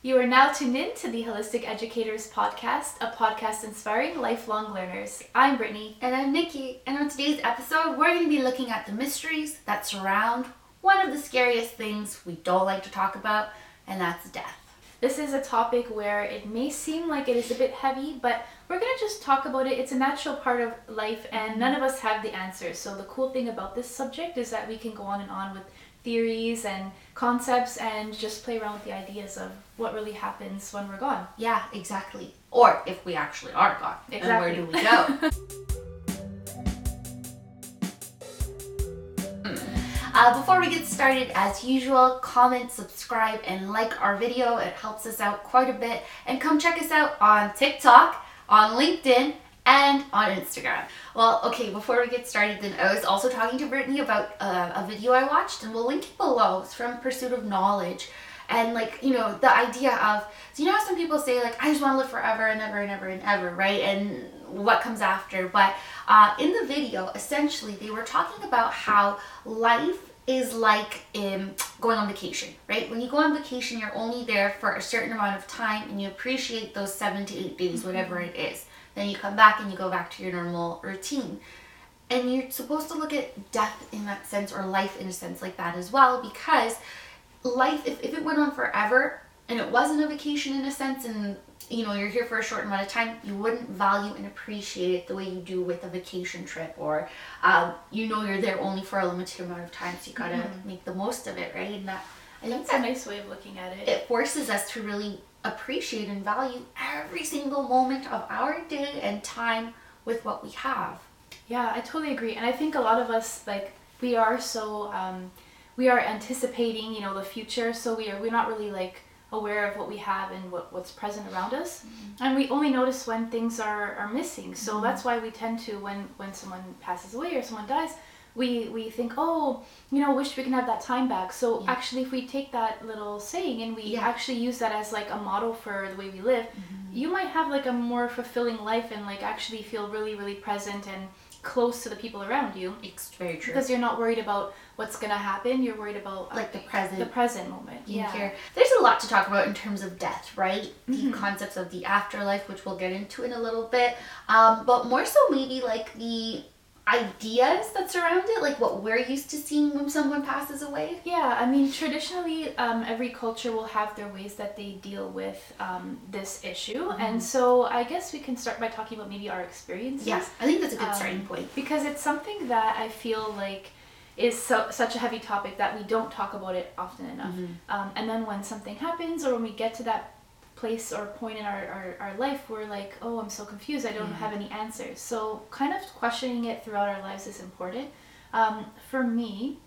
You are now tuned in to the Holistic Educators Podcast, a podcast inspiring lifelong learners. I'm Brittany. And I'm Nikki. And on today's episode, we're going to be looking at the mysteries that surround one of the scariest things we don't like to talk about, and that's death. This is a topic where it may seem like it is a bit heavy, but we're going to just talk about it. It's a natural part of life, and none of us have the answers. So, the cool thing about this subject is that we can go on and on with theories and concepts and just play around with the ideas of what really happens when we're gone. Yeah, exactly. Or if we actually are gone. Exactly. And where do we go? Uh, before we get started, as usual, comment, subscribe, and like our video. It helps us out quite a bit. And come check us out on TikTok, on LinkedIn, and on Instagram. Well, okay, before we get started, then I was also talking to Brittany about uh, a video I watched, and we'll link it below. It's from Pursuit of Knowledge. And like, you know, the idea of, so you know some people say, like, I just want to live forever and ever and ever and ever, right? And what comes after. But uh, in the video, essentially, they were talking about how life is like um, going on vacation, right? When you go on vacation, you're only there for a certain amount of time and you appreciate those seven to eight days, whatever it is. Then you come back and you go back to your normal routine. And you're supposed to look at death in that sense or life in a sense like that as well because life, if, if it went on forever and it wasn't a vacation in a sense and you know you're here for a short amount of time you wouldn't value and appreciate it the way you do with a vacation trip or um, you know you're there only for a limited amount of time so you gotta Mm-hmm. make the most of it right and that i think That's a nice way of looking at it. it forces us to really appreciate and value every single moment of our day and time with what we have Yeah, I totally agree. And I think a lot of us like we are so um, we are anticipating, you know, the future. So we are we're not really like aware of what we have and what, what's present around us. And we only notice when things are, are missing. So that's why we tend to when when someone passes away or someone dies, we we think, oh, you know, wish we can have that time back. So Yeah. actually if we take that little saying and we Yeah. actually use that as like a model for the way we live, you might have like a more fulfilling life and like actually feel really, really present and close to the people around you it's very true because you're not worried about what's gonna happen. You're worried about uh, like the present the present moment. Yeah. here. There's a lot to talk about in terms of death, right? Mm-hmm. The concepts of the afterlife, which we'll get into in a little bit, um, but more so maybe like the ideas that surround it, like what we're used to seeing when someone passes away. Yeah, I mean, traditionally, um, every culture will have their ways that they deal with um, this issue, Mm-hmm. and so I guess we can start by talking about maybe our experiences. Yes, I think that's a good Um, starting point. because it's something that I feel like is so, such a heavy topic that we don't talk about it often enough. Mm-hmm. Um, and then when something happens or when we get to that place or point in our, our, our life, we're like, oh, I'm so confused. I don't have any answers. So kind of questioning it throughout our lives is important. Um, for me,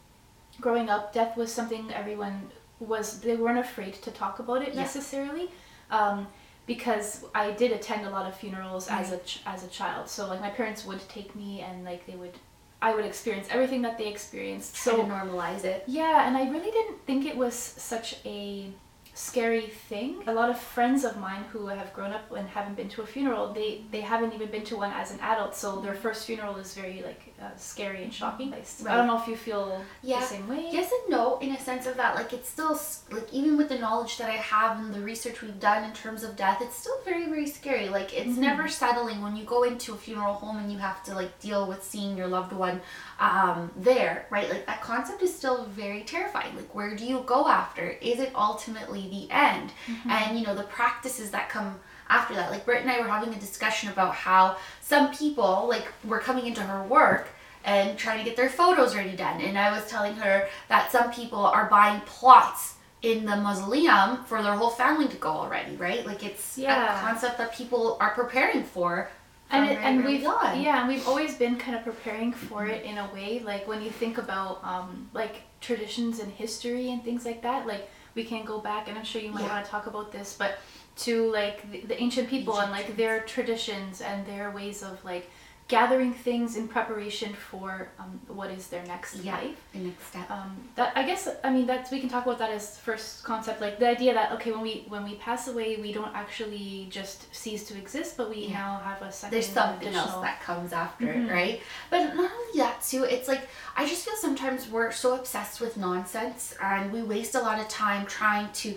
growing up, death was something everyone was, they weren't afraid to talk about it Yeah. necessarily. Um, because I did attend a lot of funerals as a ch- as a child. So like my parents would take me and like they would I would experience everything that they experienced. Try So to normalize it. yeah, and I really didn't think it was such a scary thing. A lot of friends of mine who have grown up and haven't been to a funeral, they they haven't even been to one as an adult, so their first funeral is very like uh, scary and shocking. I don't know if you feel Yeah. the same way. Yes and no, in a sense of that, like it's still like even with the knowledge that I have and the research we've done in terms of death, it's still very very scary. Like it's never settling when you go into a funeral home and you have to like deal with seeing your loved one um, there, right? Like that concept is still very terrifying. Like where do you go after? Is it ultimately the end? And you know the practices that come after that. Like Britt and I were having a discussion about how some people like were coming into her work and trying to get their photos ready done. And I was telling her that some people are buying plots in the mausoleum for their whole family to go already, right? Like it's Yeah. a concept that people are preparing for. and it, and we've on. yeah and we've always been kind of preparing for it in a way like when you think about um, like traditions and history and things like that like we can go back and i'm sure you might Yeah. want to talk about this but to like the, the ancient people and like their traditions and their ways of like gathering things in preparation for um, what is their next Yeah. life The next step. um, that I guess I mean that's we can talk about that as first concept like the idea that okay when we when we pass away we don't actually just cease to exist but we Yeah. now have a second There's something else that comes after Mhm. it, right? But not only that too, it's like I just feel sometimes we're so obsessed with nonsense and we waste a lot of time trying to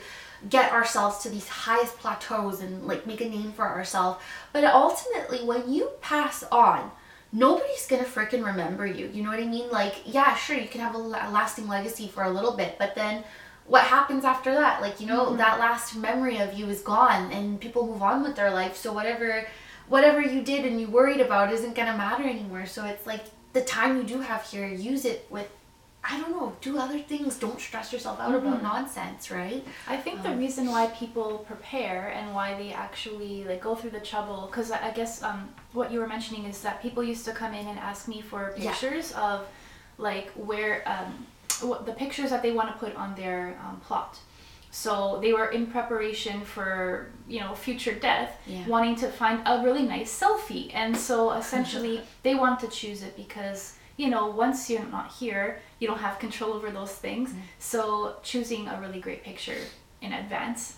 get ourselves to these highest plateaus and like make a name for ourselves. But ultimately, when you pass on, nobody's gonna freaking remember you. You know what I mean? Like, yeah, sure, you can have a, lasting legacy for a little bit, but then what happens after that? Like, you know, mm-hmm. that last memory of you is gone and people move on with their life. So whatever whatever you did and you worried about isn't gonna matter anymore. So it's like the time you do have here, use it with I don't know, do other things. Don't stress yourself out mm-hmm. about nonsense, right? I think um, the reason why people prepare and why they actually like go through the trouble, because I, I, guess um, what you were mentioning is that people used to come in and ask me for pictures yeah. of like where um, what the pictures that they want to put on their um, plot. So they were in preparation for you know future death, yeah. wanting to find a really nice selfie, and so essentially they want to choose it because you know, once you're not here, you don't have control over those things. Mm-hmm. So choosing a really great picture in advance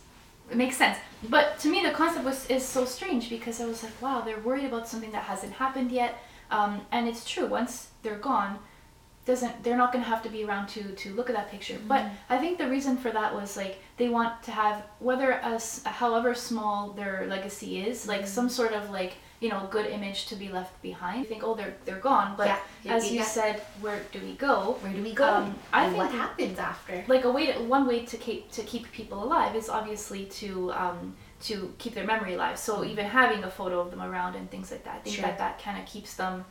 it makes sense. But to me, the concept was is so strange because I was like, wow, they're worried about something that hasn't happened yet. Um, and it's true. Once they're gone, doesn't they're not going to have to be around to to look at that picture. Mm-hmm. But I think the reason for that was like they want to have whether as however small their legacy is, like mm-hmm. some sort of like you know good image to be left behind. You think, oh, they're they're gone, but yeah, as you said, where do we go? Where do we go? Um, I and think what happens after? Like a way, to, one way to keep to keep people alive is obviously to um, to keep their memory alive. So mm-hmm. even having a photo of them around and things like that, I think sure. that that kind of keeps them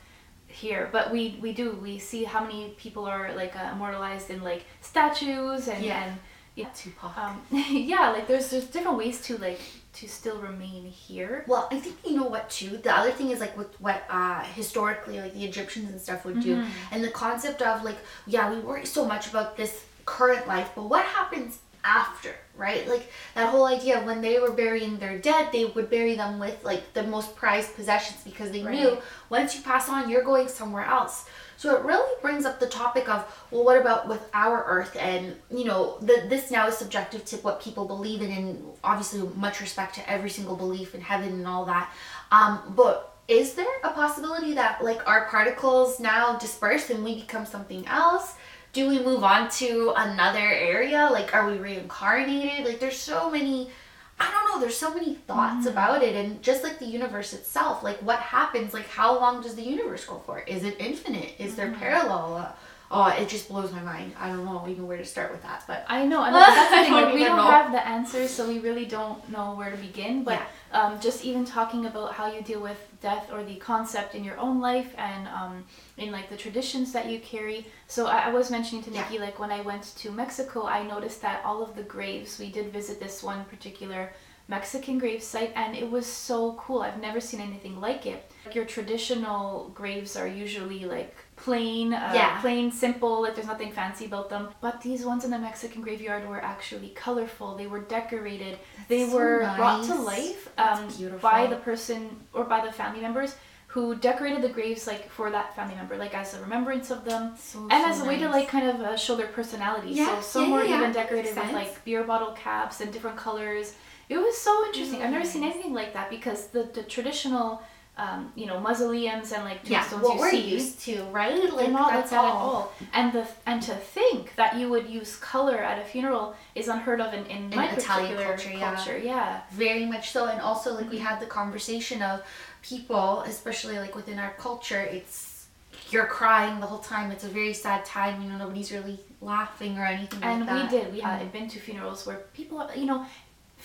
here but we we do we see how many people are like uh, immortalized in like statues and yeah. and yeah Tupac. Um, yeah like there's there's different ways to like to still remain here. Well, I think you know what too. The other thing is like with what uh, historically like the Egyptians and stuff would do, mm-hmm. and the concept of like yeah we worry so much about this current life, but what happens after, right? Like that whole idea when they were burying their dead, they would bury them with like the most prized possessions because they right. knew once you pass on, you're going somewhere else. So it really brings up the topic of, well, what about with our earth? And, you know, the, this now is subjective to what people believe in, and obviously much respect to every single belief in heaven and all that. Um, but is there a possibility that, like, our particles now disperse and we become something else? Do we move on to another area? Like, are we reincarnated? Like, there's so many I don't know, there's so many thoughts mm. about it and just like the universe itself, like what happens, like how long does the universe go for? Is it infinite? Is mm. there mm-hmm. parallel? Uh, oh, it just blows my mind. I don't know even where to start with that, but I know, and that's the thing. Like, we don't know. have the answers, so we really don't know where to begin. But yeah. Um, just even talking about how you deal with death or the concept in your own life and um, in like the traditions that you carry. So I, I was mentioning to Nikki, yeah. like when I went to Mexico, I noticed that all of the graves. We did visit this one particular Mexican grave site, and it was so cool. I've never seen anything like it. Like your traditional graves are usually like plain, uh, yeah. plain, simple, like there's nothing fancy about them. But these ones in the Mexican graveyard were actually colorful. They were decorated. That's they so were nice. brought to life um, by the person or by the family members who decorated the graves like for that family member, like as a remembrance of them, so, and so as a nice. way to like kind of uh, show their personality. Yeah, so some yeah, were yeah, even decorated with like beer bottle caps and different colors. It was so interesting. I've never seen anything like that because the, the traditional, um, you know, mausoleums and like tombstones yeah, what you we're see, used to, right? Like not like that all. at all. And the and to think that you would use color at a funeral is unheard of in, in, in my Italian culture, culture. Yeah. yeah, very much so. And also, like we had the conversation of people, especially like within our culture, it's you're crying the whole time. It's a very sad time. You know, nobody's really laughing or anything and like we did. We had been to funerals where people, you know,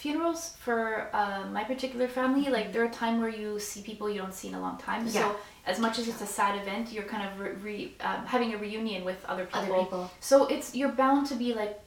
funerals for uh, my particular family, like there are time where you see people you don't see in a long time. Yeah. So as much as it's a sad event, you're kind of re- re- um, having a reunion with other people. Other people. So it's you're bound to be like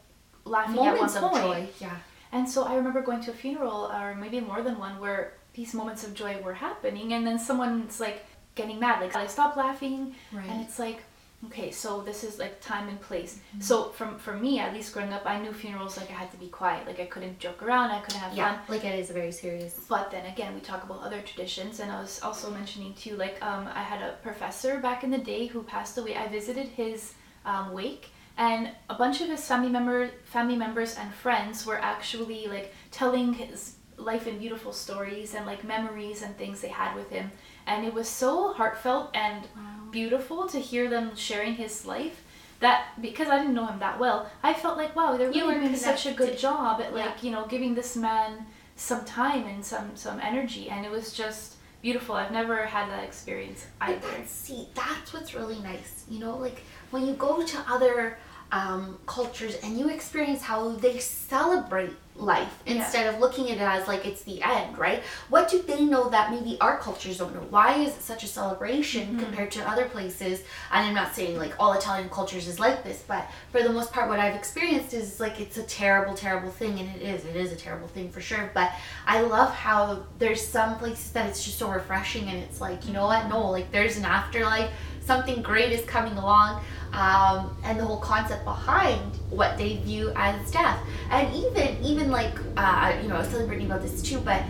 laughing moments at one point. Joy. Yeah. And so I remember going to a funeral, or maybe more than one, where these moments of joy were happening, and then someone's like getting mad, like I stop laughing, right. and it's like okay so this is like time and place. Mm-hmm. so from for me at least growing up i knew funerals like i had to be quiet. Like i couldn't joke around i couldn't have yeah, fun. like it is very serious. But then again we talk about other traditions and i was also mentioning too like um, i had a professor back in the day who passed away. I visited his um, wake and a bunch of his family member family members and friends were actually like telling his life and beautiful stories and like memories and things they had with him and it was so heartfelt and wow beautiful to hear them sharing his life that because I didn't know him that well, I felt like wow, they're really doing such a good job at like Yeah. you know giving this man some time and some some energy, and it was just beautiful. I've never had that experience But either. that's, see, that's what's really nice. You know, like when you go to other um, cultures and you experience how they celebrate life Yeah. instead of looking at it as like it's the end, right? What do they know that maybe our cultures don't know? Why is it such a celebration Mm-hmm. compared to other places? And I'm not saying like all Italian cultures is like this, but for the most part, what I've experienced is like it's a terrible, terrible thing, and it is. It is a terrible thing for sure. But I love how there's some places that it's just so refreshing, and it's like you know what? No, like there's an afterlife. Something great is coming along, um, and the whole concept behind what they view as death, and even even like uh, you know I was telling Brittany about this too, but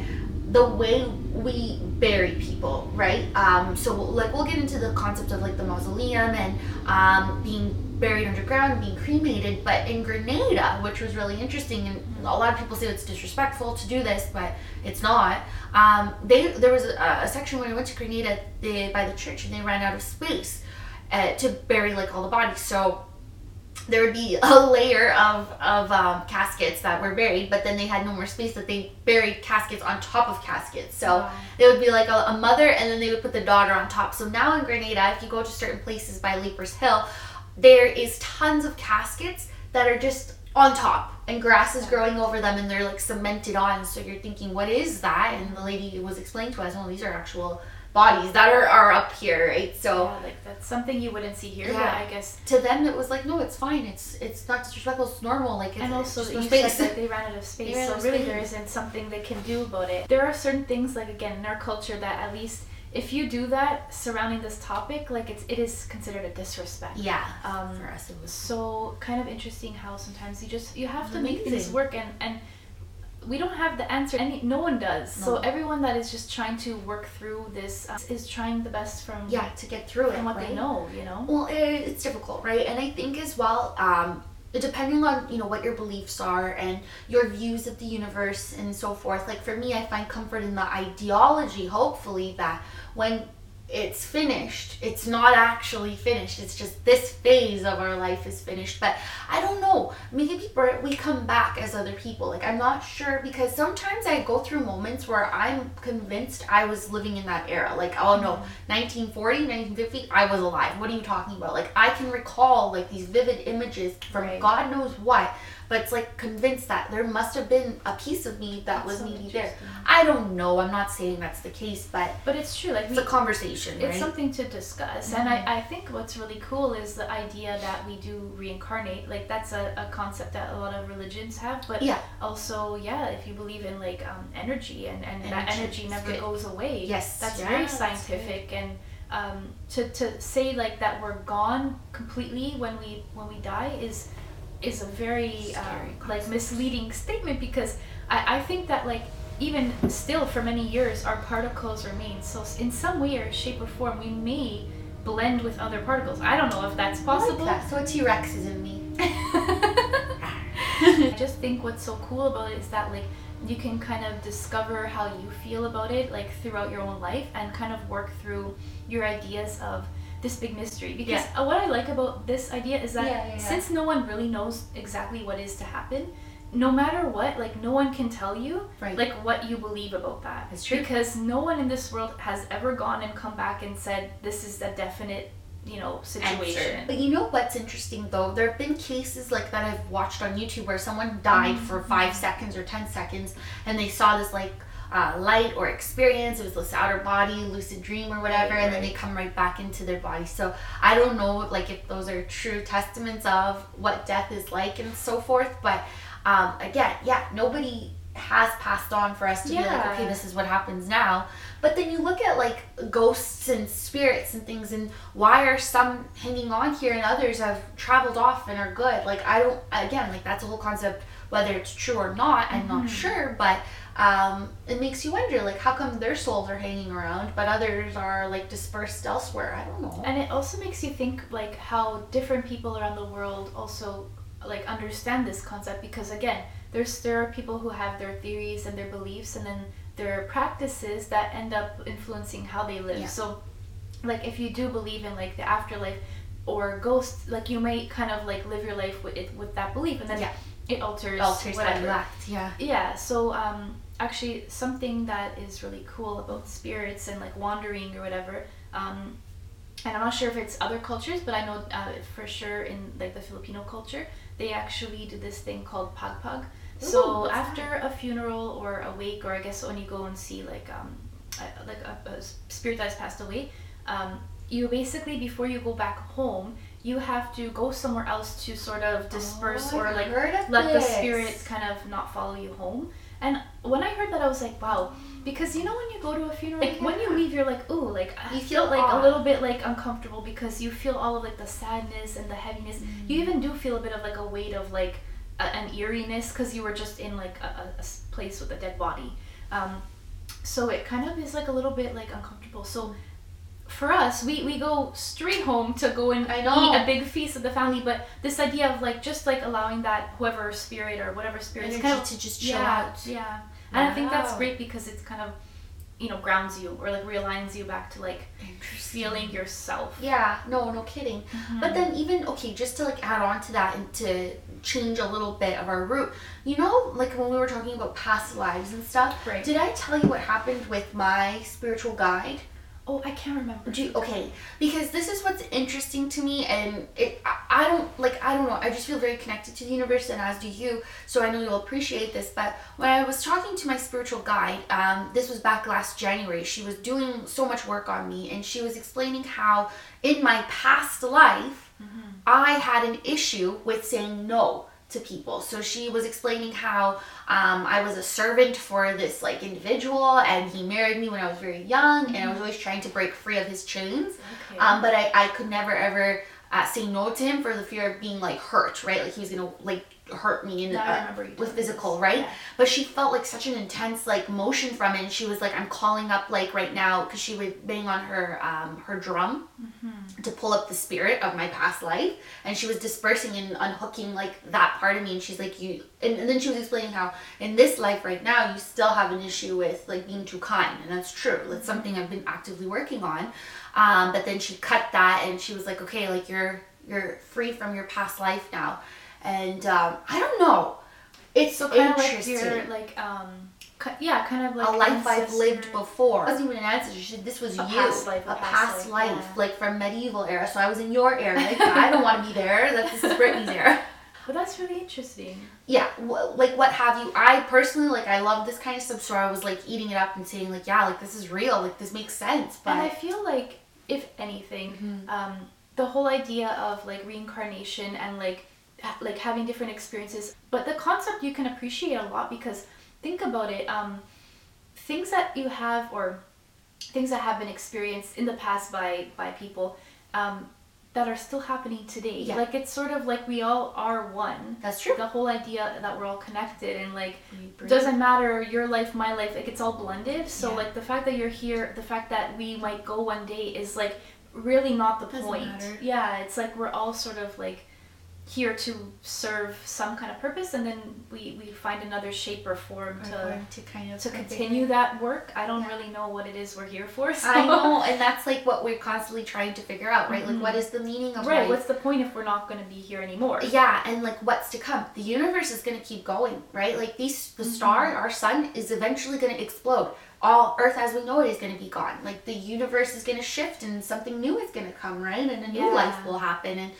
the way we bury people, right? Um, so like we'll get into the concept of like the mausoleum and um, being buried underground being cremated, but in Grenada, which was really interesting, and a lot of people say it's disrespectful to do this, but it's not. Um, they there was a, a section when I went to Grenada they, by the church, and they ran out of space uh, to bury like all the bodies, so there would be a layer of, of um, caskets that were buried, but then they had no more space that they buried caskets on top of caskets. So Wow. they would be like a, a mother and then they would put the daughter on top. So now in Grenada, if you go to certain places by Leapers Hill, there is tons of caskets that are just on top and grass is growing over them and they're like cemented on. So you're thinking, what is that? And the lady was explaining to us, well, these are actual bodies that are, are up here, right? So Yeah, like that's something you wouldn't see here, but Yeah. I guess. to them it was like no it's fine it's it's not disrespectful it's normal like it's, And also, it's you no said that they ran out of space, so really space. there isn't something they can do about it. There are certain things, like again, in our culture, that at least if you do that surrounding this topic, like it's it is considered a disrespect. yeah. Um, for us it was. so kind of interesting how sometimes you just you have to make things work and and we don't have the answer any no one does. So everyone that is just trying to work through this uh, is trying the best from yeah to get through it and what right? they know you know? Well it, it's difficult right? And i think as well um depending on you know what your beliefs are and your views of the universe and so forth like for me i find comfort in the ideology hopefully that when it's finished it's not actually finished. It's just this phase of our life is finished. But i don't know. Maybe we're- come back as other people. Like i'm not sure because sometimes i go through moments where i'm convinced i was living in that era. Like oh no 1940 1950 i was alive. What are you talking about? Like i can recall like these vivid images from Right. god knows what but it's like convinced that there must have been a piece of me that That's was so maybe there. i don't know. I'm not saying that's the case but but it's true. Like it's we, a conversation it's right? Mm-hmm. something to discuss. And I, I think what's really cool is the idea that we do reincarnate. Like that's a, a concept that a lot of religions have. But Yeah. also yeah if you believe in like um, energy and, and that Energy. energy never good. goes away Yes. that's Yeah, very that's scientific. And um, to, to say like that we're gone completely when we when we die is is a very um, like misleading statement because I, I think that like even still for many years our particles remain. So in some way or shape or form we may blend with other particles. I don't know if that's I like possible. that. so a t-rex is in me. I just think what's so cool about it is that like you can kind of discover how you feel about it like throughout your own life and kind of work through your ideas of this big mystery because Yeah. uh, what I like about this idea is that Yeah, yeah, since no one really knows exactly what is to happen no matter what like no one can tell you Right. like what you believe about that It's true. because no one in this world has ever gone and come back and said this is a definite you know situation But you know what's interesting though? There have been cases like that I've watched on YouTube where someone died for Mm-hmm. five seconds or ten seconds and they saw this like uh, light or experience. It was this outer body, lucid dream or whatever, Right, and then they come right back into their body. So I don't know like if those are true testaments of what death is like and so forth. But um, again, yeah, nobody has passed on for us to be like, okay, this is what happens now. But then you look at like ghosts and spirits and things, and why are some hanging on here and others have traveled off and are good? Like, I don't, again, like that's a whole concept, whether it's true or not, I'm not sure, but um, it makes you wonder, like, how come their souls are hanging around, but others are like dispersed elsewhere? I don't know. and it also makes you think like how different people around the world also like understand this concept because again there's there are people who have their theories and their beliefs and then their practices that end up influencing how they live Yeah. so like if you do believe in like the afterlife or ghosts like you may kind of like live your life with it with that belief and then Yeah. it alters alters whatever. Yeah. yeah so um actually something that is really cool about spirits and like wandering or whatever um and i'm not sure if it's other cultures but i know uh, for sure in like the filipino culture they actually do this thing called pagpag Ooh, so after a funeral or a wake or i guess when you go and see like um a, like a, a spirit that has passed away um you basically before you go back home you have to go somewhere else to sort of disperse Oh, or like let the this. spirit kind of not follow you home. And when I heard that, I was like, wow. Because you know when you go to a funeral, like when you leave, you're like, ooh, like I You feel feel like odd. a little bit like uncomfortable because you feel all of like the sadness and the heaviness. Mm. You even do feel a bit of like a weight of like a, an eeriness because you were just in like a place with a dead body. Um, so it kind of is like a little bit like uncomfortable. So for us, we, we go straight home to go and I know. eat a big feast with the family. But this idea of like just like allowing that whoever spirit or whatever spirit is Energy kind of to just chill yeah, out. Yeah, and I think that's great because it's kind of you know grounds you or like realigns you back to like feeling yourself. Yeah, no, no kidding. Mm-hmm. But then even okay, just to like add on to that and to change a little bit of our route. You know, like when we were talking about past lives and stuff. Right. Did I tell you what happened with my spiritual guide? Oh, I can't remember. You, okay, because this is what's interesting to me, and it I, I don't like I don't know. I just feel very connected to the universe, and as do you. So I know you'll appreciate this. But when I was talking to my spiritual guide, um, this was back last January. She was doing so much work on me, and she was explaining how in my past life I had an issue with saying no to people. So she was explaining how um, I was a servant for this like individual, and he married me when I was very young, and I was always trying to break free of his chains. Okay. Um, but I, I could never ever uh, say no to him for the fear of being like hurt, right? Like he was gonna like hurt me in Now uh, with physical, this. right? Yeah. But she felt like such an intense like motion from it, and she was like, I'm calling up like right now because she would bang on her um, her drum Mm-hmm. to pull up the spirit of my past life, and she was dispersing and unhooking like that part of me, and she's like, you, and, and then she was explaining how in this life right now you still have an issue with like being too kind, and that's true. That's something I've been actively working on. Um, but then she cut that, and she was like, okay, like you're you're free from your past life now, and um, I don't know. It's so kind of like interesting. your like um yeah kind of like a life I've lived before. It wasn't even an ancestor. This was A you. past life, a a past past life, life, yeah. like from medieval era. So I was in your era. Like, I don't want to be there. That this is Brittany's era. But that's really interesting. Yeah, like what have you? I personally like I love this kind of stuff. So I was like eating it up and saying like, yeah, like this is real. Like this makes sense. and I feel like if anything, Mm-hmm. um, the whole idea of like reincarnation and like like having different experiences, but the concept you can appreciate a lot because think about it. Um, things that you have or things that have been experienced in the past by by people um, that are still happening today. Yeah. Like it's sort of like we all are one. That's true. The whole idea that we're all connected and like doesn't matter your life, my life, like it's all blended. So Yeah. like the fact that you're here, the fact that we might go one day is like really not the Doesn't point. matter. Yeah, it's like we're all sort of like here to serve some kind of purpose and then we, we find another shape or form We're to to kind of to continue it. that work. I don't Yeah. really know what it is we're here for. So. I know, and that's like what we're constantly trying to figure out, right? Like, what mm-hmm. is the meaning of Right, life? what's the point if we're not going to be here anymore? Yeah, and like what's to come. The universe is going to keep going, right? Like these the mm-hmm. star, our sun is eventually going to explode. All earth as we know it is going to be gone. Like the universe is going to shift and something new is going to come, right? And a new Yeah. life will happen and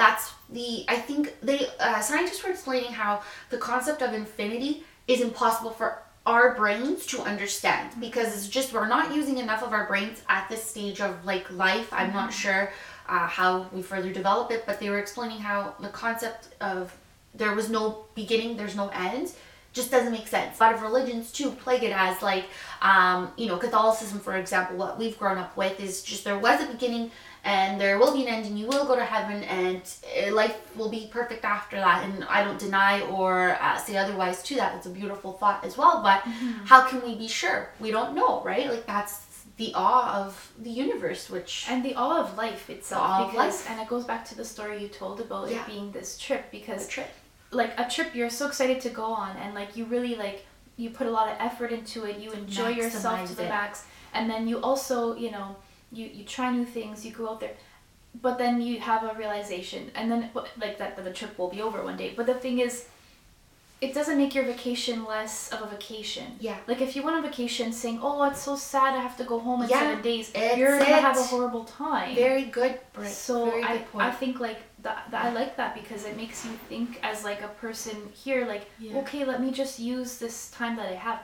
that's the I think they uh, scientists were explaining how the concept of infinity is impossible for our brains to understand because it's just we're not using enough of our brains at this stage of like life. I'm not sure uh, how we further develop it, but they were explaining how the concept of there was no beginning, there's no end, just doesn't make sense. A lot of religions too plague it as like, um, you know, Catholicism, for example, what we've grown up with is just there was a beginning and there will be an end and you will go to heaven and uh, life will be perfect after that. And I don't deny or uh, say otherwise to that. It's a beautiful thought as well, but how can we be sure? We don't know, right? Like that's the awe of the universe, which And the awe of life itself, awe of life. and it goes back to the story you told about Yeah. it being this trip, because trip. Like a trip you're so excited to go on, and like you really like you put a lot of effort into it, you enjoy yourself to the it. max, and then you also you know you you try new things, you go out there, but then you have a realization, and then like that, that the trip will be over one day. But the thing is, it doesn't make your vacation less of a vacation. Yeah. Like if you want a vacation saying, "Oh, it's so sad, I have to go home in Yeah, seven days," you're gonna have a horrible time. Very good. So Very I, good point. I think like that, that I like that because it makes you think as like a person here like Yeah. okay let me just use this time that I have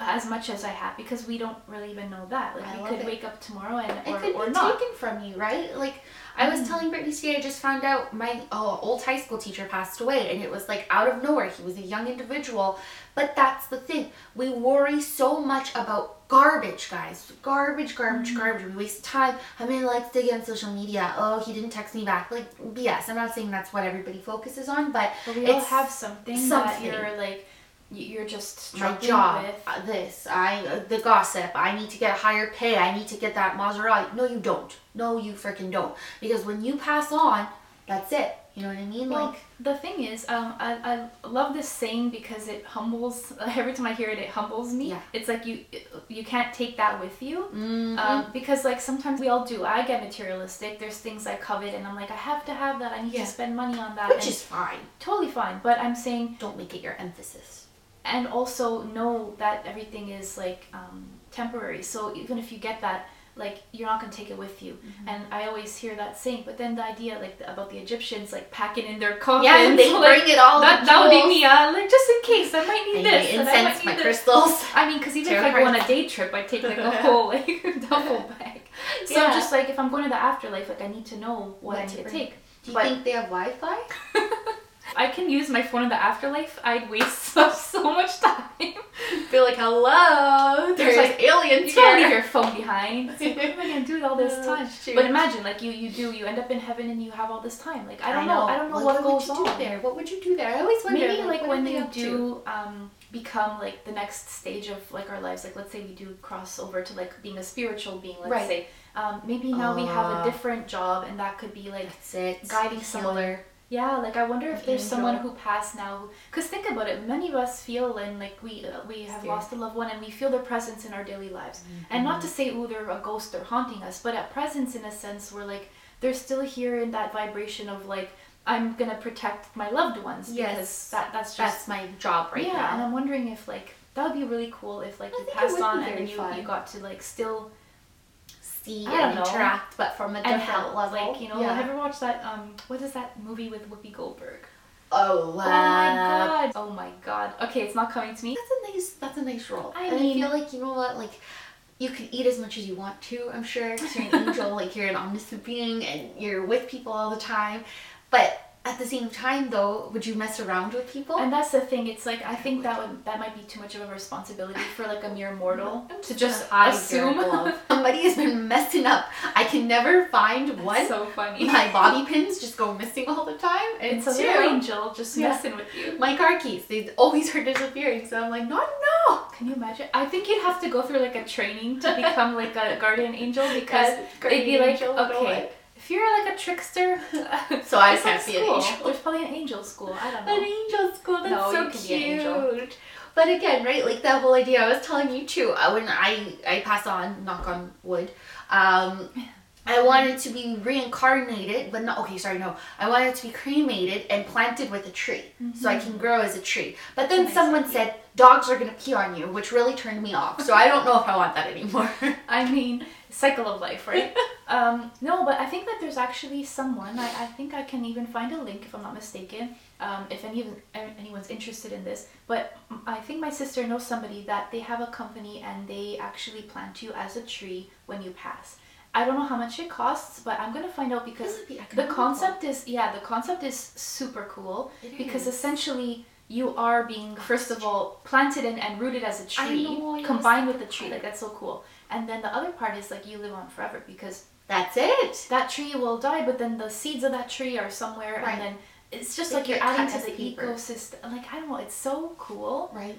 as much as I have because we don't really even know that like I we could it. wake up tomorrow and it or, could or be not taken from you, right? Like I was Mm. telling Brittany today, I just found out my oh, old high school teacher passed away, and it was like out of nowhere. He was a young individual, but that's the thing. We worry so much about garbage, guys. Garbage, garbage, Mm-hmm. garbage. We waste time. How many likes did get on social media? Oh, he didn't text me back. Like BS. I'm not saying that's what everybody focuses on, but but we all have something, that you're like you're just my struggling job, with uh, this, I, uh, the gossip, I need to get higher pay, I need to get that Maserati. No, you don't. No, you freaking don't. Because when you pass on, that's it. You know what I mean? Well, like, the thing is, um, I, I love this saying because it humbles. Every time I hear it, it humbles me. Yeah. It's like you you can't take that with you. mhm. Um, because like sometimes we all do. I get materialistic. There's things I covet, and I'm like, I have to have that. I need Yeah. to spend money on that. which and is fine. totally fine. But I'm saying, Don't make it your emphasis. And also know that everything is like um, temporary. So even if you get that, like you're not gonna take it with you. Mm-hmm. And I always hear that saying. But then the idea like about the Egyptians like packing in their coffins. Yeah, they like, bring it all. that, that would be me, uh, like just in case I might need this. my and I might incense, need my this. crystals. I mean, because even if Tarot I go on a day trip, I take like a whole like duffel bag. So Yeah. just like if I'm going to the afterlife, like I need to know what, I need to to take. Do you But- think they have Wi-Fi? I can use my phone in the afterlife. I'd waste so, so much time. Be like, hello, There's, there's like, aliens You can't leave here. your phone behind. It's like, what am I gonna do with all this Oh, time? shoot. But imagine, like you, you do, you end up in heaven and you have all this time. Like I don't know, I don't know Like, what, would you on do there? What would you do there? I always wonder. maybe like, what when they they up to? do um, become like the next stage of like our lives like let's say we do cross over to like being a spiritual being let's Right. say um, maybe now we have a different job and that could be like guiding someone. Yeah like i wonder if there's someone who passed now because think about it many of us feel and like we uh, we have Scared. lost a loved one and we feel their presence in our daily lives and not to Mm-hmm. say oh they're a ghost they're haunting us but at presence in a sense we're like they're still here in that vibration of like i'm gonna protect my loved ones Yes. because that that's just That's my job right yeah, and. I'm wondering if like that would be really cool if like I you passed on and then you, fun. you got to like still See I don't and know. interact, but from a and different help level. like you know yeah. have you ever watched that um what is that movie with Whoopi Goldberg? oh, Oh my god! Oh my god! Okay, it's not coming to me. That's a nice. That's a nice role. I and I mean- feel like you know what, like. You can eat as much as you want to, I'm sure. 'cause you're an angel, like you're an omniscient being, and you're with people all the time. But at the same time, though, would you mess around with people? And that's the thing. It's like I think that would that might be too much of a responsibility for like a mere mortal to just assume. Somebody has been messing up. I can never find one. so funny. My bobby pins just go missing all the time. And it's a two, little angel just Yeah. messing with you. my car keys, they always are disappearing. So I'm like, no, no. Can you imagine? I think you'd have to go through like a training to become like a guardian angel because Yes, they'd be like, angel, little okay, one. If you're like a trickster, So I can't like be an school. angel. There's probably an angel school. I don't know. An angel school, that's No, so cute. an. But again, right, like that whole idea, I was telling you too, uh, when I, I pass on, knock on wood, um, I wanted to be reincarnated, but not, okay, sorry, no. I wanted to be cremated and planted with a tree so I can grow as a tree. But then someone said, dogs are going to pee on you, which really turned me off. So I don't know if I want that anymore. I mean, cycle of life, right? um, no, but I think that there's actually someone. I, I think I can even find a link if I'm not mistaken. Um, if any anyone's interested in this, but I think my sister knows somebody that they have a company and they actually plant you as a tree when you pass. I don't know how much it costs, but I'm gonna find out because be the concept is yeah, the concept is super cool It because is. essentially you are being first of all planted and, and rooted as a tree know, combined with the tree like that's so cool and then the other part is like you live on forever because That's it. that tree will die but then the seeds of that tree are somewhere Right. and then it's just They like you're adding to the paper. ecosystem like i don't know it's so cool Right.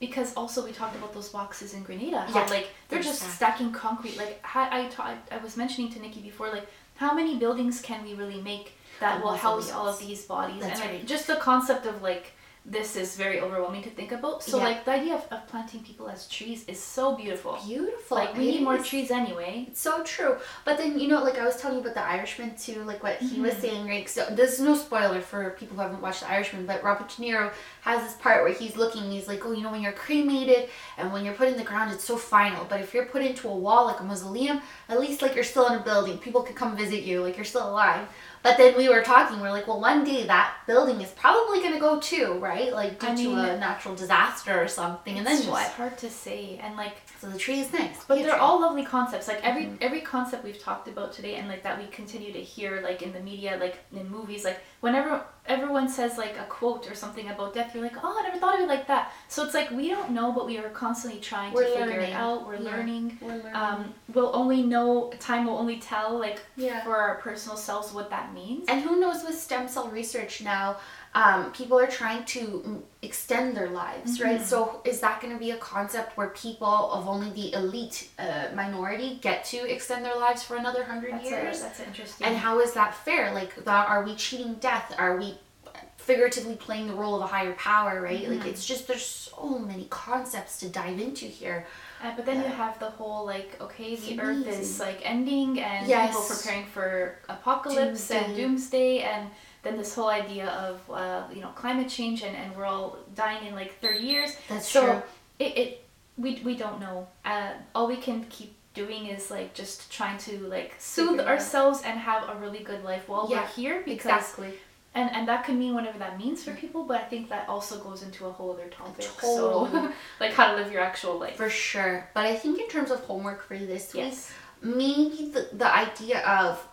because also we talked about those boxes in Grenada. How Yeah, like they're just stacking concrete. Like ha- I, ta- I was mentioning to Nikki before, like how many buildings can we really make that will house all of these bodies? That's and like right. just the concept of like this is very overwhelming to think about. So Yeah. like the idea of, of planting people as trees is so beautiful. Beautiful. Like we It need more is. trees anyway. It's so true. But then, you know, like I was telling you about the Irishman too, like what he was Mhm. saying, right? So this is no spoiler for people who haven't watched the Irishman, but Robert De Niro has this part where he's looking, he's like, oh, you know, when you're cremated and when you're put in the ground, it's so final. But if you're put into a wall like a mausoleum, at least like you're still in a building. People can come visit you, like you're still alive. But then we were talking, we are like, well, one day that building is probably going to go too, right? Like due I mean- to a natural disaster or something. And it's then just what? hard to say. And like So the tree is nice. But they're tree. all lovely concepts. Like every Mhm. every concept we've talked about today, and like that we continue to hear, like in the media, like in movies, like whenever everyone says like a quote or something about death, you're like, oh, I never thought of it like that. So it's like we don't know, but we are constantly trying We're to figure it out. We're Yeah. learning. We're learning. Um, we'll only know. Time will only tell. Like yeah. for our personal selves, what that means. And who knows with stem cell research now, um, people are trying to extend their lives, right? Mhm. So is that going to be a concept where people of only the elite uh, minority get to extend their lives for another hundred That's a, years? that's interesting. And how is that fair? Like, are we cheating death? Are we figuratively playing the role of a higher power, right? Like, Mhm. it's just there's so many concepts to dive into here. Uh, but then you have the whole like, okay, the Earth is like ending, and Yes. people preparing for apocalypse and Doomsday. doomsday, and then this whole idea of uh, you know climate change, and, and we're all dying in like thirty years. That's so true. it, it we we don't know. Uh, all we can keep doing is like just trying to like soothe ourselves and have a really good life while Yeah, we're here because Exactly. and and that could mean whatever that means for people but i think that also goes into a whole other topic Totally. so like how to live your actual life For sure. But I think in terms of homework for this week, yes maybe the, the idea of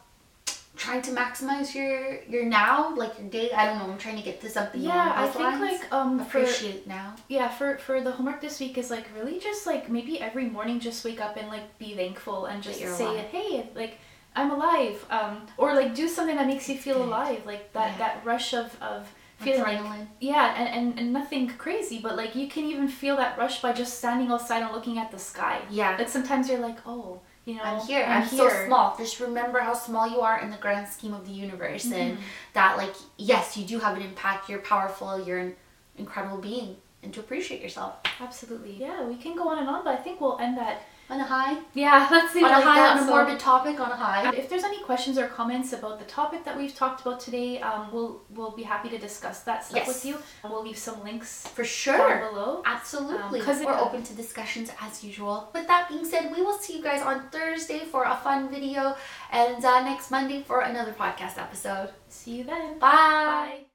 trying to maximize your your now, like your day. I don't know. I'm trying to get to something. yeah i think lines. like um for appreciate now. yeah for for the homework this week is like really just like maybe every morning just wake up and like be thankful and just say alive. hey like i'm alive um or like do something that makes you feel Good. alive like that Yeah. that rush of of feeling like Adrenaline. yeah and, and and nothing crazy but like you can even feel that rush by just standing outside and looking at the sky yeah. like sometimes you're like oh you know I'm here. I'm, so small. Just remember how small you are in the grand scheme of the universe, and Mhm. that like yes, you do have an impact. You're powerful. You're an incredible being, and to appreciate yourself Absolutely. Yeah, we can go on and on, but I think we'll end that. On a high, Yeah, let's see. on a like high, that. on a So- morbid topic, on a high. If there's any questions or comments about the topic that we've talked about today, um, we'll we'll be happy to discuss that stuff Yes. with you. We'll leave some links For sure. below. Absolutely. Um, 'cause We're it- open to discussions as usual. With that being said, we will see you guys on Thursday for a fun video and uh, next Monday for another podcast episode. See you then. Bye. Bye.